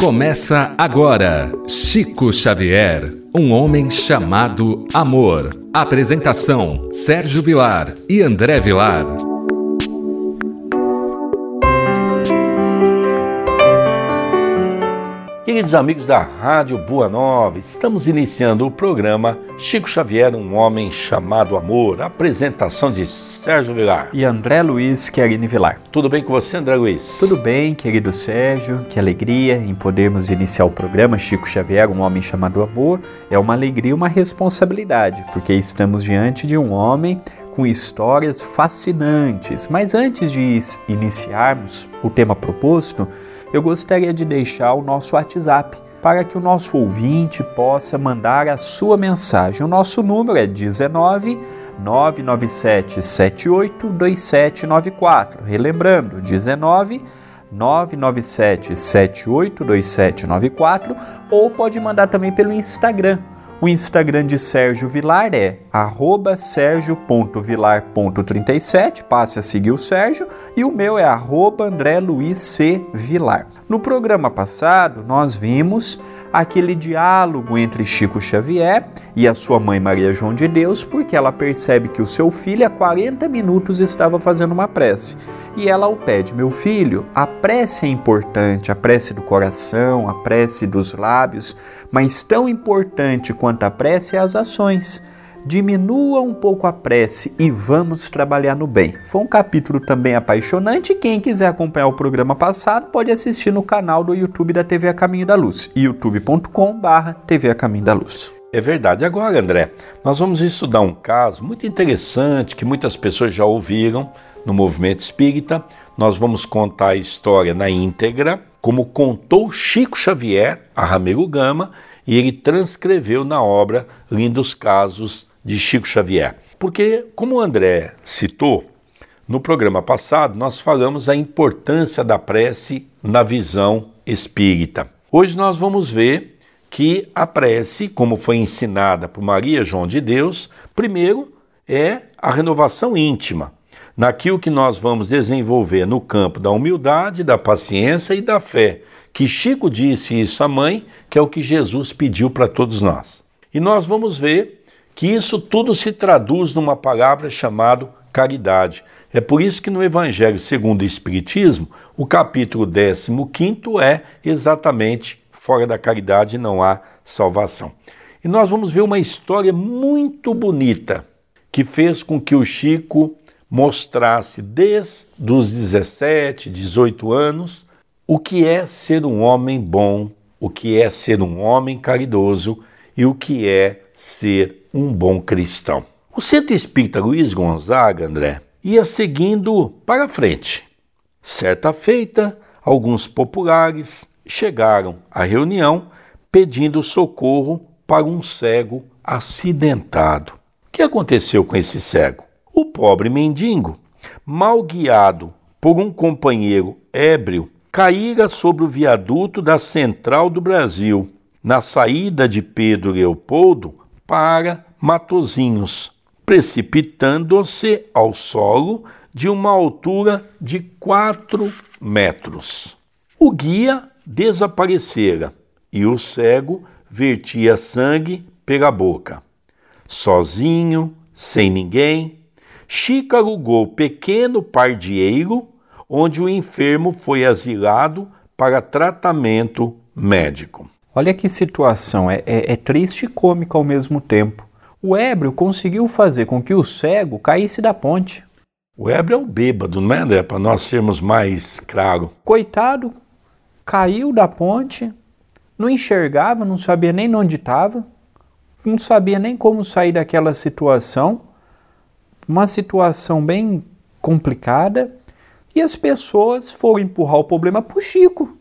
Começa agora Chico Xavier, um homem chamado amor. Apresentação: Sérgio Vilar e André Vilar. Queridos amigos da Rádio Boa Nova, estamos iniciando o programa Chico Xavier, um homem chamado amor. Apresentação de Sérgio Vilar e André Luiz Querini Vilar. Tudo bem com você, André Luiz? Tudo bem, querido Sérgio. Que alegria em podermos iniciar o programa Chico Xavier, um homem chamado amor. É uma alegria e uma responsabilidade, porque estamos diante de um homem com histórias fascinantes. Mas antes de iniciarmos o tema proposto, eu gostaria de deixar o nosso WhatsApp para que o nosso ouvinte possa mandar a sua mensagem. O nosso número é 19 997 78 2794. Relembrando, 19 997 78 2794 ou pode mandar também pelo Instagram o Instagram de Sérgio Vilar é sergio.vilar.37, passe a seguir o Sérgio, e o meu é André Luiz C. Vilar. No programa passado, nós vimos aquele diálogo entre Chico Xavier e a sua mãe Maria João de Deus, porque ela percebe que o seu filho há 40 minutos estava fazendo uma prece. E ela o pede: Meu filho, a prece é importante, a prece do coração, a prece dos lábios, mas tão importante quanto a prece é as ações. Diminua um pouco a prece e vamos trabalhar no bem. Foi um capítulo também apaixonante. Quem quiser acompanhar o programa passado pode assistir no canal do YouTube da TV A Caminho da Luz, youtube.com/barra TV A Caminho da Luz. É verdade. Agora, André, nós vamos estudar um caso muito interessante que muitas pessoas já ouviram no movimento espírita. Nós vamos contar a história na íntegra, como contou Chico Xavier a Ramiro Gama, e ele transcreveu na obra Lindos Casos de Chico Xavier. Porque, como o André citou, no programa passado nós falamos a importância da prece na visão espírita. Hoje nós vamos ver que a prece, como foi ensinada por Maria João de Deus, primeiro é a renovação íntima, naquilo que nós vamos desenvolver no campo da humildade, da paciência e da fé, que Chico disse isso à mãe, que é o que Jesus pediu para todos nós. E nós vamos ver que isso tudo se traduz numa palavra chamada caridade. É por isso que no Evangelho segundo o Espiritismo, o capítulo 15 é exatamente fora da caridade não há salvação. E nós vamos ver uma história muito bonita que fez com que o Chico mostrasse desde os 17, 18 anos o que é ser um homem bom, o que é ser um homem caridoso e o que é ser um bom cristão. O Centro Espírita Luiz Gonzaga, André, ia seguindo para frente. Certa feita, alguns populares chegaram à reunião pedindo socorro para um cego acidentado. O que aconteceu com esse cego? O pobre mendigo, mal guiado por um companheiro ébrio, caíra sobre o viaduto da Central do Brasil, na saída de Pedro Leopoldo para Matozinhos, precipitando-se ao solo de uma altura de quatro metros. O guia desaparecera e o cego vertia sangue pela boca. Sozinho, sem ninguém, Chica alugou pequeno pardieiro onde o enfermo foi asilado para tratamento médico. Olha que situação, é, é, é triste e cômica ao mesmo tempo. O ébrio conseguiu fazer com que o cego caísse da ponte. O ébrio é o bêbado, não é, André? Para nós sermos mais claros. Coitado, caiu da ponte, não enxergava, não sabia nem onde estava, não sabia nem como sair daquela situação uma situação bem complicada e as pessoas foram empurrar o problema para o Chico.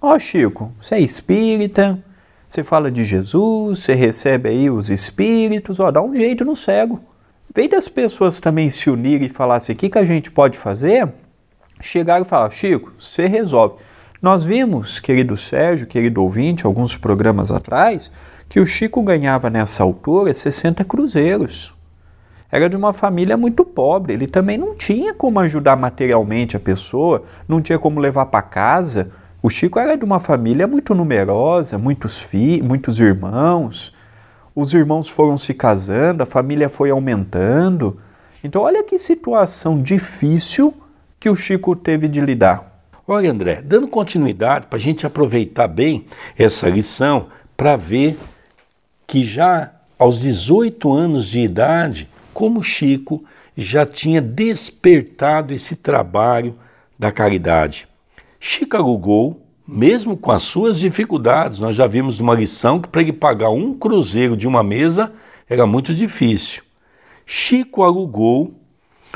Ó, oh, Chico, você é espírita, você fala de Jesus, você recebe aí os espíritos, ó, dá um jeito no cego. Vem das pessoas também se unirem e falar assim: o que, que a gente pode fazer? Chegaram e falaram: Chico, você resolve. Nós vimos, querido Sérgio, querido ouvinte, alguns programas atrás, que o Chico ganhava nessa altura 60 cruzeiros era de uma família muito pobre. Ele também não tinha como ajudar materialmente a pessoa, não tinha como levar para casa. O Chico era de uma família muito numerosa, muitos filhos, muitos irmãos. Os irmãos foram se casando, a família foi aumentando. Então, olha que situação difícil que o Chico teve de lidar. Olha, André, dando continuidade para a gente aproveitar bem essa lição, para ver que já aos 18 anos de idade, como Chico já tinha despertado esse trabalho da caridade. Chico alugou, mesmo com as suas dificuldades, nós já vimos uma lição que para ele pagar um cruzeiro de uma mesa era muito difícil. Chico alugou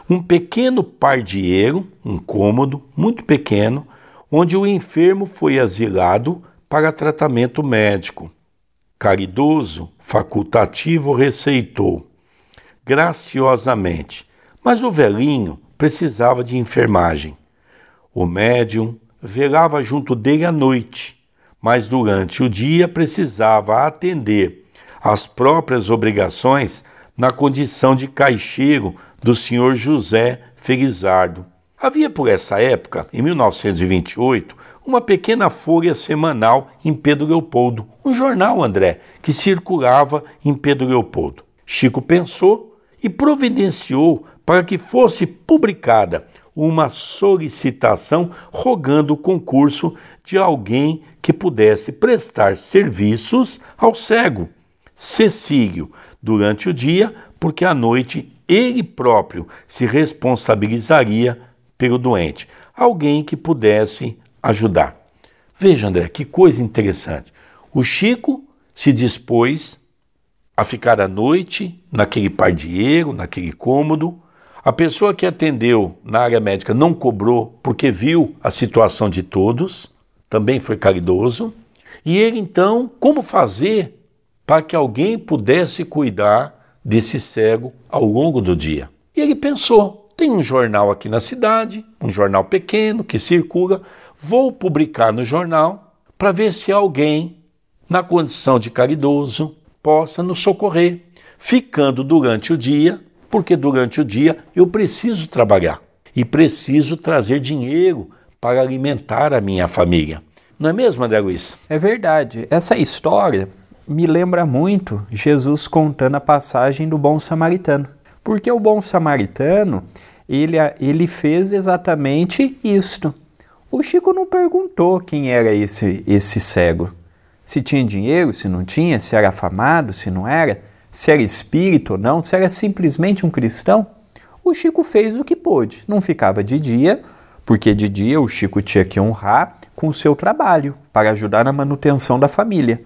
um pequeno pardieiro, um cômodo muito pequeno, onde o enfermo foi asilado para tratamento médico. Caridoso, facultativo, receitou graciosamente, mas o velhinho precisava de enfermagem. O médium velava junto dele à noite, mas durante o dia precisava atender às próprias obrigações na condição de caixeiro do senhor José Felizardo. Havia por essa época, em 1928, uma pequena folha semanal em Pedro Leopoldo, um jornal, André, que circulava em Pedro Leopoldo. Chico pensou e providenciou para que fosse publicada uma solicitação rogando o concurso de alguém que pudesse prestar serviços ao cego. Cecílio, durante o dia, porque à noite ele próprio se responsabilizaria pelo doente. Alguém que pudesse ajudar. Veja, André, que coisa interessante. O Chico se dispôs a ficar à noite naquele pardieiro, naquele cômodo, a pessoa que atendeu na área médica não cobrou porque viu a situação de todos, também foi caridoso. E ele então, como fazer para que alguém pudesse cuidar desse cego ao longo do dia? E ele pensou: tem um jornal aqui na cidade, um jornal pequeno que circula, vou publicar no jornal para ver se alguém, na condição de caridoso, possa nos socorrer, ficando durante o dia porque durante o dia eu preciso trabalhar e preciso trazer dinheiro para alimentar a minha família. Não é mesmo, André Luiz? É verdade. Essa história me lembra muito Jesus contando a passagem do bom samaritano. Porque o bom samaritano, ele, ele fez exatamente isto. O Chico não perguntou quem era esse, esse cego. Se tinha dinheiro, se não tinha, se era afamado, se não era se era espírito ou não, se era simplesmente um cristão, o Chico fez o que pôde. Não ficava de dia, porque de dia o Chico tinha que honrar com o seu trabalho para ajudar na manutenção da família.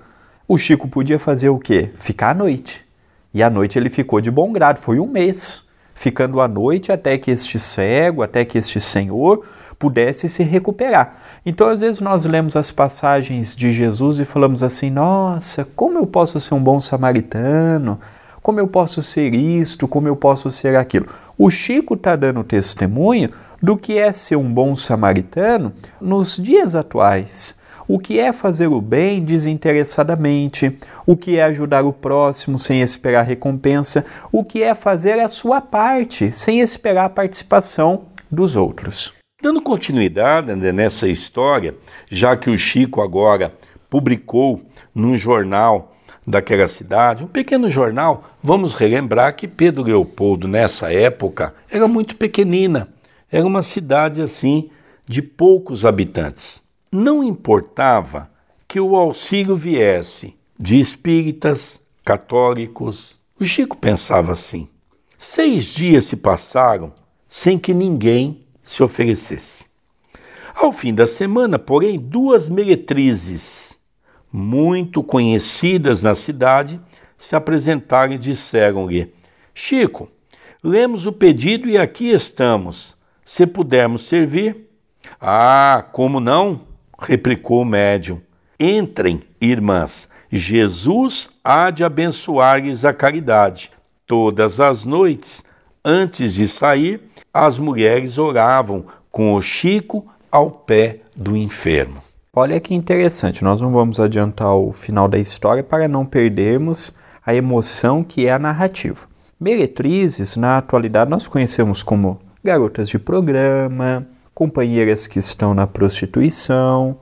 O Chico podia fazer o quê? Ficar à noite. E à noite ele ficou de bom grado, foi um mês, ficando à noite até que este cego, até que este senhor pudesse se recuperar. Então, às vezes, nós lemos as passagens de Jesus e falamos assim: nossa, como eu posso ser um bom samaritano? Como eu posso ser isto? Como eu posso ser aquilo? O Chico está dando testemunho do que é ser um bom samaritano nos dias atuais. O que é fazer o bem desinteressadamente, o que é ajudar o próximo sem esperar recompensa, o que é fazer a sua parte sem esperar a participação dos outros. Dando continuidade nessa história, já que o Chico agora publicou num jornal daquela cidade, um pequeno jornal, vamos relembrar que Pedro Leopoldo, nessa época, era muito pequenina, era uma cidade assim de poucos habitantes. Não importava que o auxílio viesse de espíritas, católicos. O Chico pensava assim. Seis dias se passaram sem que ninguém se oferecesse. Ao fim da semana, porém, duas meretrizes, muito conhecidas na cidade, se apresentaram e disseram-lhe: Chico, lemos o pedido e aqui estamos. Se pudermos servir. Ah, como não? replicou o médium. Entrem, irmãs, Jesus há de abençoar-lhes a caridade. Todas as noites, antes de sair, as mulheres oravam com o Chico ao pé do enfermo. Olha que interessante, nós não vamos adiantar o final da história para não perdermos a emoção que é a narrativa. Meretrizes, na atualidade, nós conhecemos como garotas de programa, companheiras que estão na prostituição.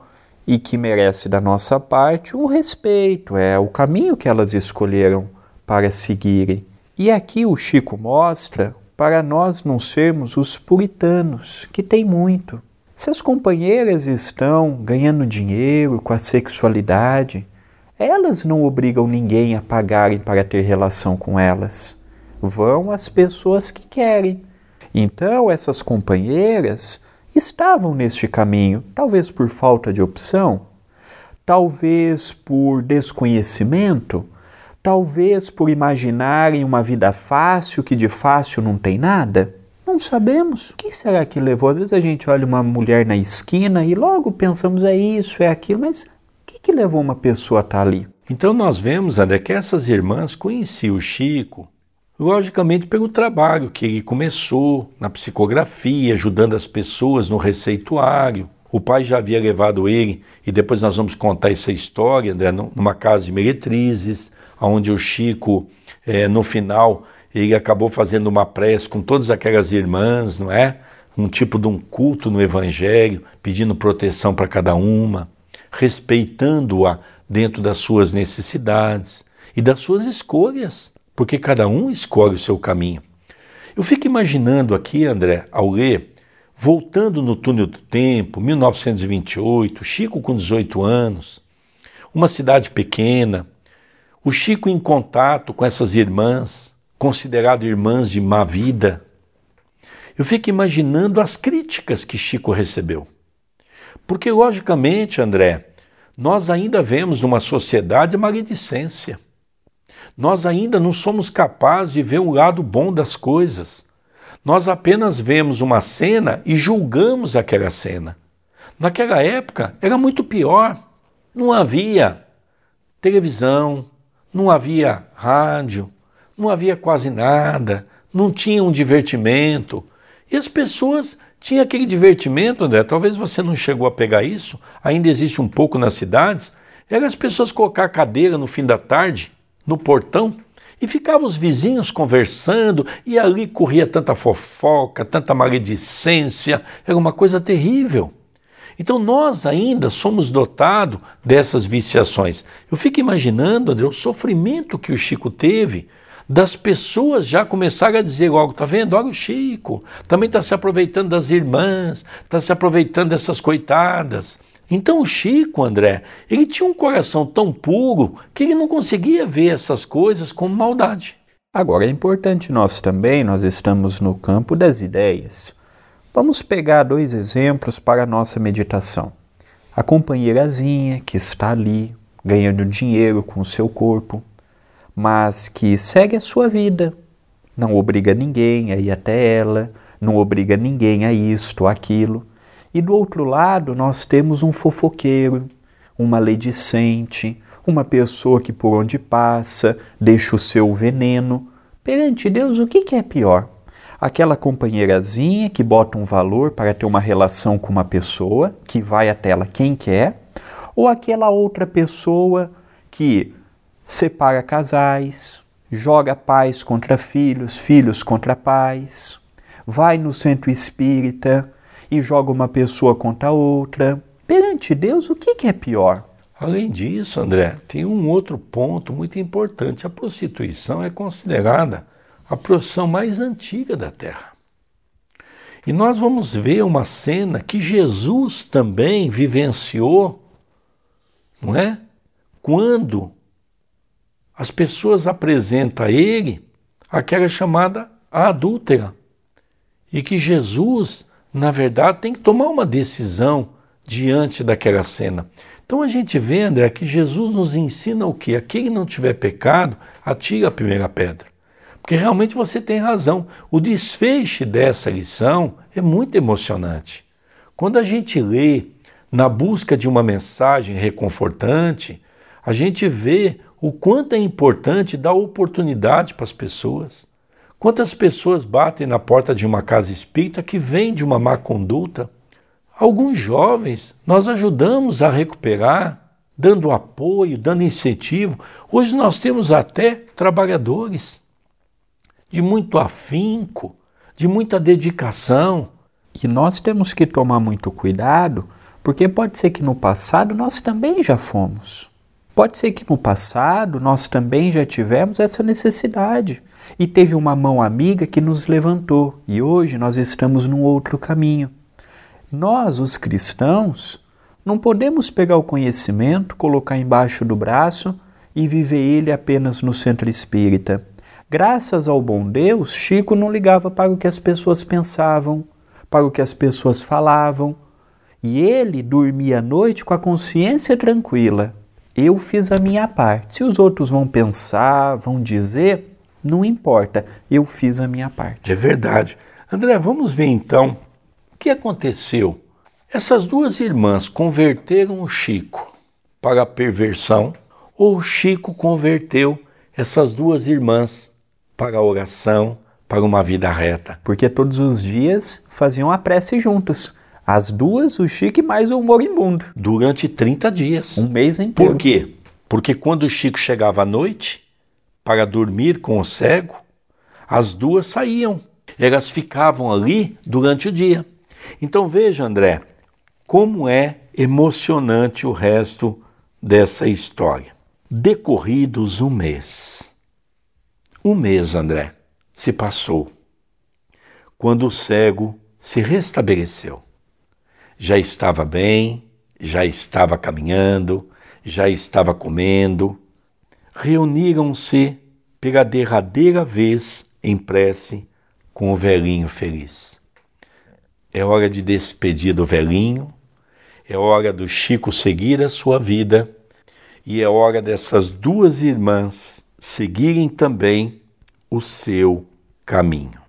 e que merece da nossa parte um respeito, é o caminho que elas escolheram para seguirem. E aqui o Chico mostra para nós não sermos os puritanos, que tem muito. Se as companheiras estão ganhando dinheiro com a sexualidade, elas não obrigam ninguém a pagarem para ter relação com elas. Vão as pessoas que querem. Então, essas companheiras estavam neste caminho, talvez por falta de opção, talvez por desconhecimento, talvez por imaginarem uma vida fácil que de fácil não tem nada. Não sabemos. O que será que levou? Às vezes a gente olha uma mulher na esquina e logo pensamos é isso, é aquilo, mas o que, que levou uma pessoa a estar ali? Então nós vemos, André, que essas irmãs conheciam o Chico, logicamente pelo trabalho que ele começou na psicografia, ajudando as pessoas no receituário. O pai já havia levado ele, e depois nós vamos contar essa história, André, numa casa de meretrizes, onde o Chico, é, no final, ele acabou fazendo uma prece com todas aquelas irmãs, não é? Um tipo de um culto no Evangelho, pedindo proteção para cada uma, respeitando-a dentro das suas necessidades e das suas escolhas, porque cada um escolhe o seu caminho. Eu fico imaginando aqui, André, ao ler, voltando no túnel do tempo, 1928, Chico com 18 anos, uma cidade pequena, o Chico em contato com essas irmãs, considerado irmãs de má vida, eu fico imaginando as críticas que Chico recebeu. Porque, logicamente, André, nós ainda vemos numa sociedade maledicência. Nós ainda não somos capazes de ver o lado bom das coisas. Nós apenas vemos uma cena e julgamos aquela cena. Naquela época era muito pior. Não havia televisão, não havia rádio, não havia quase nada, não tinha um divertimento. E as pessoas tinham aquele divertimento, André, talvez você não chegou a pegar isso, ainda existe um pouco nas cidades, era as pessoas colocar a cadeira no fim da tarde, no portão, e ficavam os vizinhos conversando, e ali corria tanta fofoca, tanta maledicência, era uma coisa terrível. Então nós ainda somos dotados dessas viciações. Eu fico imaginando, André, o sofrimento que o Chico teve das pessoas já começarem a dizer algo, tá vendo? Olha o Chico, também está se aproveitando das irmãs, está se aproveitando dessas coitadas. Então o Chico, André, ele tinha um coração tão puro que ele não conseguia ver essas coisas como maldade. Agora é importante nós também, nós estamos no campo das ideias. Vamos pegar dois exemplos para a nossa meditação. A companheirazinha que está ali, ganhando dinheiro com o seu corpo, mas que segue a sua vida. Não obriga ninguém a ir até ela, não obriga ninguém a isto, aquilo. E do outro lado, nós temos um fofoqueiro, um maledicente, uma pessoa que por onde passa deixa o seu veneno. Perante Deus, o que, é pior? Aquela companheirazinha que bota um valor para ter uma relação com uma pessoa, que vai até ela quem quer, ou aquela outra pessoa que separa casais, joga pais contra filhos, filhos contra pais, vai no centro espírita e joga uma pessoa contra outra. Perante Deus, o que, é pior? Além disso, André, tem um outro ponto muito importante. A prostituição é considerada a profissão mais antiga da Terra. E nós vamos ver uma cena que Jesus também vivenciou, não é? Quando as pessoas apresentam a ele aquela chamada adúltera. E que Jesus, na verdade, tem que tomar uma decisão diante daquela cena. Então a gente vê, André, que Jesus nos ensina o quê? Aquele que não tiver pecado, atira a primeira pedra. Porque realmente você tem razão. O desfecho dessa lição é muito emocionante. Quando a gente lê na busca de uma mensagem reconfortante, a gente vê o quanto é importante dar oportunidade para as pessoas. Quantas pessoas batem na porta de uma casa espírita que vem de uma má conduta? Alguns jovens nós ajudamos a recuperar, dando apoio, dando incentivo. Hoje nós temos até trabalhadores de muito afinco, de muita dedicação. E nós temos que tomar muito cuidado Porque pode ser que no passado nós também já fomos. Pode ser que no passado nós também já tivemos essa necessidade e teve uma mão amiga que nos levantou e hoje nós estamos num outro caminho. Nós, os cristãos, não podemos pegar o conhecimento, colocar embaixo do braço e viver ele apenas no centro espírita. Graças ao bom Deus, Chico não ligava para o que as pessoas pensavam, para o que as pessoas falavam, e ele dormia à noite com a consciência tranquila. Eu fiz a minha parte. Se os outros vão pensar, vão dizer, não importa, eu fiz a minha parte. É verdade. André, vamos ver então o que aconteceu. Essas duas irmãs converteram o Chico para a perversão ou o Chico converteu essas duas irmãs para a oração, para uma vida reta. Porque todos os dias faziam a prece juntos. As duas, o Chico e mais o moribundo. Durante 30 dias. Um mês inteiro. Por quê? Porque quando o Chico chegava à noite para dormir com o cego, as duas saíam. Elas ficavam ali durante o dia. Então veja, André, como é emocionante o resto dessa história. Decorridos um mês, um mês, André, se passou quando o cego se restabeleceu. Já estava bem, já estava caminhando, já estava comendo. Reuniram-se pela derradeira vez em prece com o velhinho feliz. É hora de despedir do velhinho, é hora do Chico seguir a sua vida e é hora dessas duas irmãs seguirem também o seu caminho.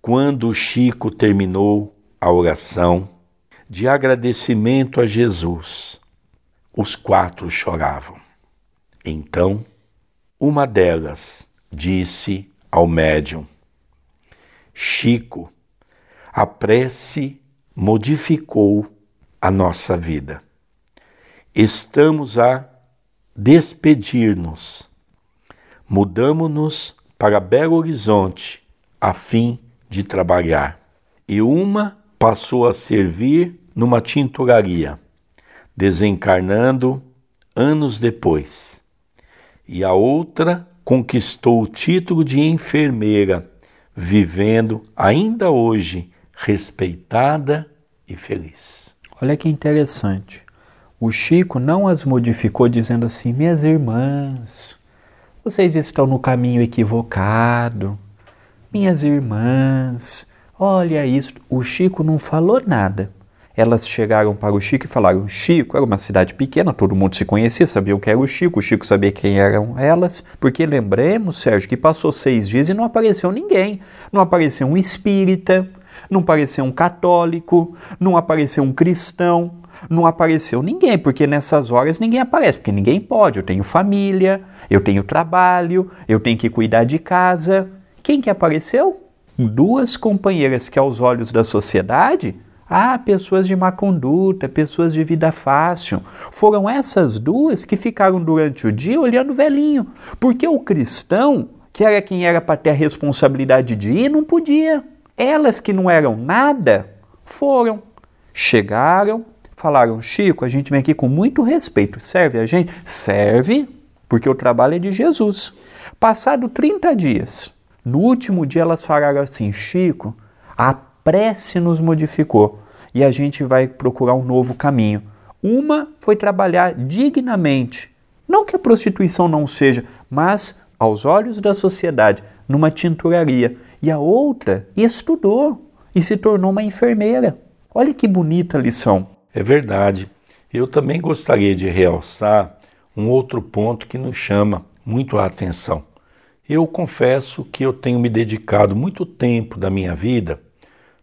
Quando Chico terminou a oração de agradecimento a Jesus, os quatro choravam. Então, uma delas disse ao médium: Chico, a prece modificou a nossa vida. Estamos a despedir-nos mudamo-nos para Belo Horizonte a fim de trabalhar. E uma passou a servir numa tinturaria, desencarnando anos depois. E a outra conquistou o título de enfermeira, vivendo ainda hoje respeitada e feliz. Olha que interessante. O Chico não as modificou dizendo assim: minhas irmãs, vocês estão no caminho equivocado. Minhas irmãs, olha isso. O Chico não falou nada. Elas chegaram para o Chico e falaram: Chico, era uma cidade pequena, todo mundo se conhecia, sabia o que era o Chico, o Chico sabia quem eram elas. Porque lembremos, Sérgio, que passou seis dias e não apareceu ninguém. Não apareceu um espírita, não apareceu um católico, não apareceu um cristão, não apareceu ninguém, porque nessas horas ninguém aparece, porque ninguém pode. Eu tenho família, eu tenho trabalho, eu tenho que cuidar de casa. Quem que apareceu? Duas companheiras que aos olhos da sociedade, ah, pessoas de má conduta, pessoas de vida fácil. Foram essas duas que ficaram durante o dia olhando o velhinho, porque o cristão, que era quem era para ter a responsabilidade de ir, não podia. Elas que não eram nada, foram. Chegaram, falaram: Chico, a gente vem aqui com muito respeito, serve a gente? Serve, porque o trabalho é de Jesus. Passado 30 dias, no último dia elas falaram assim: Chico, a prece nos modificou e a gente vai procurar um novo caminho. Uma foi trabalhar dignamente. Não que a prostituição não seja, mas aos olhos da sociedade, numa tinturaria. E a outra estudou e se tornou uma enfermeira. Olha que bonita lição. É verdade. Eu também gostaria de realçar um outro ponto que nos chama muito a atenção. Eu confesso que eu tenho me dedicado muito tempo da minha vida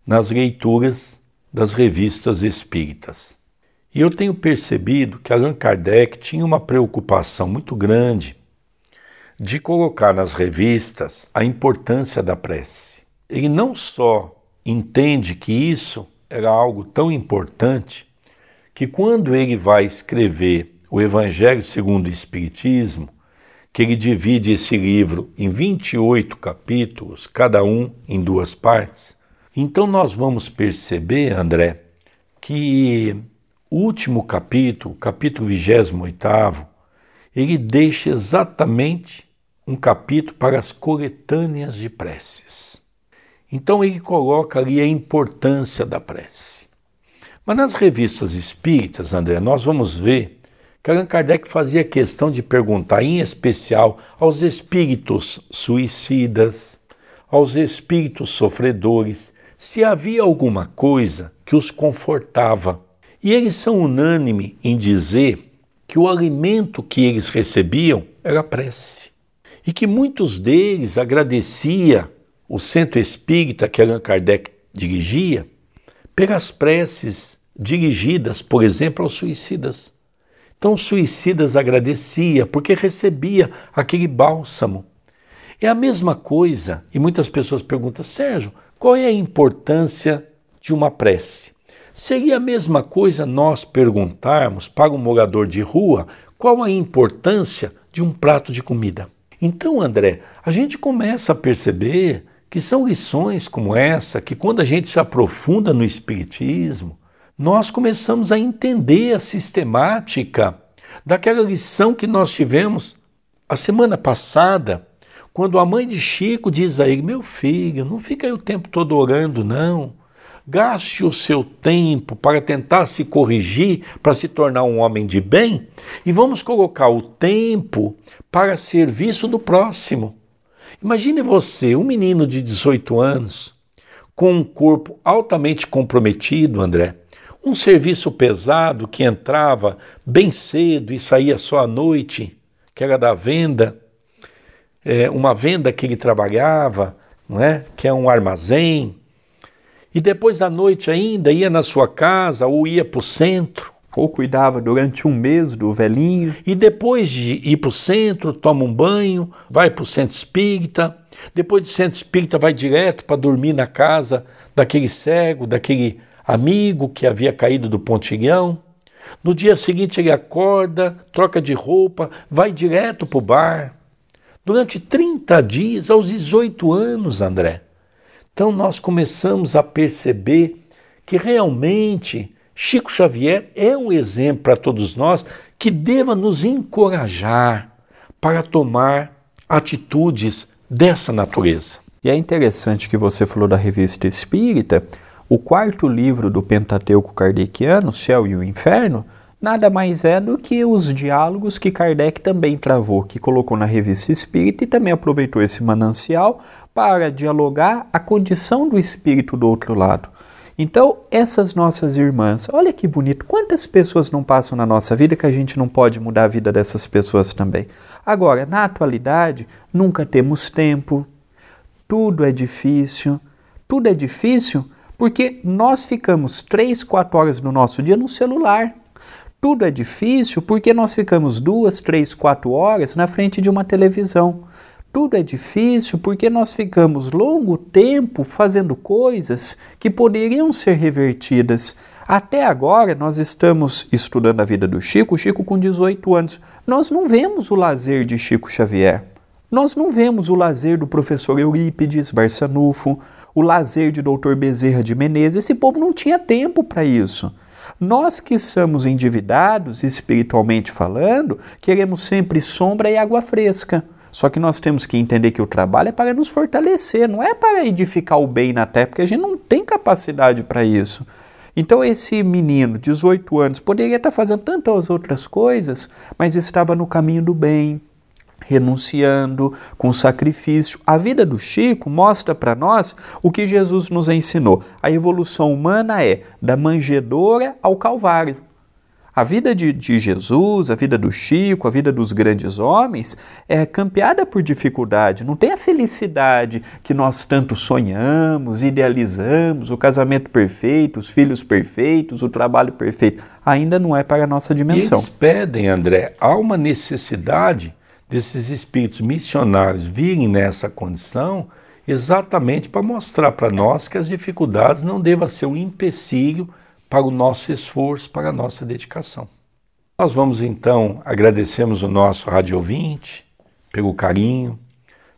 nas leituras das revistas espíritas. E eu tenho percebido que Allan Kardec tinha uma preocupação muito grande de colocar nas revistas a importância da prece. Ele não só entende que isso era algo tão importante, que quando ele vai escrever o Evangelho segundo o Espiritismo, que ele divide esse livro em 28 capítulos, cada um em duas partes, então nós vamos perceber, André, que último capítulo, capítulo 28, ele deixa exatamente um capítulo para as coletâneas de preces. Então ele coloca ali a importância da prece. Mas nas revistas espíritas, André, nós vamos ver que Allan Kardec fazia questão de perguntar, em especial, aos espíritos suicidas, aos espíritos sofredores, se havia alguma coisa que os confortava. E eles são unânimes em dizer que o alimento que eles recebiam era prece. E que muitos deles agradecia o centro espírita que Allan Kardec dirigia pelas preces dirigidas, por exemplo, aos suicidas. Então, suicidas agradecia porque recebia aquele bálsamo. É a mesma coisa, e muitas pessoas perguntam, Sérgio, qual é a importância de uma prece? Seria a mesma coisa nós perguntarmos para um morador de rua qual a importância de um prato de comida. Então, André, a gente começa a perceber que são lições como essa que, quando a gente se aprofunda no Espiritismo, nós começamos a entender a sistemática daquela lição que nós tivemos a semana passada, quando a mãe de Chico diz a ele: Meu filho, não fica aí o tempo todo orando, não. Gaste o seu tempo para tentar se corrigir, para se tornar um homem de bem, e vamos colocar o tempo para serviço do próximo. Imagine você, um menino de 18 anos, com um corpo altamente comprometido, André, um serviço pesado que entrava bem cedo e saía só à noite, que era da venda, é, uma venda que ele trabalhava, não é? que é um armazém. E depois à noite ainda ia na sua casa ou ia para o centro. Ou cuidava durante um mês do velhinho. E depois de ir para o centro, toma um banho, vai para o centro espírita. Depois do centro espírita, vai direto para dormir na casa daquele cego, daquele amigo que havia caído do pontilhão. No dia seguinte ele acorda, troca de roupa, vai direto para o bar. Durante 30 dias, aos 18 anos, André. Então nós começamos a perceber que realmente Chico Xavier é um exemplo para todos nós que deva nos encorajar para tomar atitudes dessa natureza. E é interessante que você falou da revista Espírita, o quarto livro do Pentateuco Kardeciano, Céu e o Inferno, nada mais é do que os diálogos que Kardec também travou, que colocou na revista Espírita e também aproveitou esse manancial para dialogar a condição do espírito do outro lado. Então, essas nossas irmãs, olha que bonito, quantas pessoas não passam na nossa vida que a gente não pode mudar a vida dessas pessoas também. Agora, na atualidade, nunca temos tempo, tudo é difícil, tudo é difícil porque nós ficamos 3, 4 horas do nosso dia no celular. Tudo é difícil porque nós ficamos duas, três, quatro horas na frente de uma televisão. Tudo é difícil porque nós ficamos longo tempo fazendo coisas que poderiam ser revertidas. Até agora nós estamos estudando a vida do Chico, Chico com 18 anos. Nós não vemos o lazer de Chico Xavier. Nós não vemos o lazer do professor Eurípides Barçanufo o lazer de Dr. Bezerra de Menezes, esse povo não tinha tempo para isso. Nós que somos endividados, espiritualmente falando, queremos sempre sombra e água fresca. Só que nós temos que entender que o trabalho é para nos fortalecer, não é para edificar o bem na terra, porque a gente não tem capacidade para isso. Então, esse menino, 18 anos, poderia estar fazendo tantas outras coisas, mas estava no caminho do bem, renunciando, com sacrifício. A vida do Chico mostra para nós o que Jesus nos ensinou. A evolução humana é da manjedoura ao Calvário. A vida de, de, Jesus, a vida do Chico, a vida dos grandes homens é campeada por dificuldade. Não tem a felicidade que nós tanto sonhamos, idealizamos, o casamento perfeito, os filhos perfeitos, o trabalho perfeito. Ainda não é para a nossa dimensão. E eles pedem, André, há uma necessidade desses espíritos missionários virem nessa condição exatamente para mostrar para nós que as dificuldades não devem ser um empecilho para o nosso esforço, para a nossa dedicação. Nós vamos então, agradecemos o nosso rádio ouvinte pelo carinho.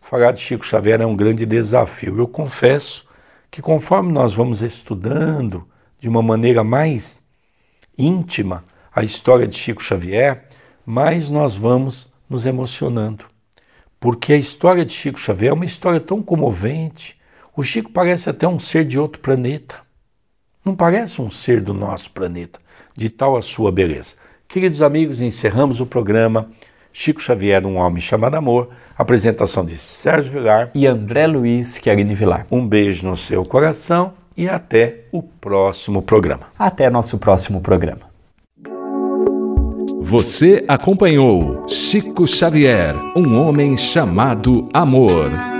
Falar de Chico Xavier é um grande desafio. Eu confesso que conforme nós vamos estudando de uma maneira mais íntima a história de Chico Xavier, mais nós vamos nos emocionando. Porque a história de Chico Xavier é uma história tão comovente. O Chico parece até um ser de outro planeta. Não parece um ser do nosso planeta, de tal a sua beleza. Queridos amigos, encerramos o programa Chico Xavier, um homem chamado amor. Apresentação de Sérgio Vilar e André Luiz Querini Vilar. Um beijo no seu coração e até o próximo programa. Até nosso próximo programa. Você acompanhou Chico Xavier, um homem chamado amor.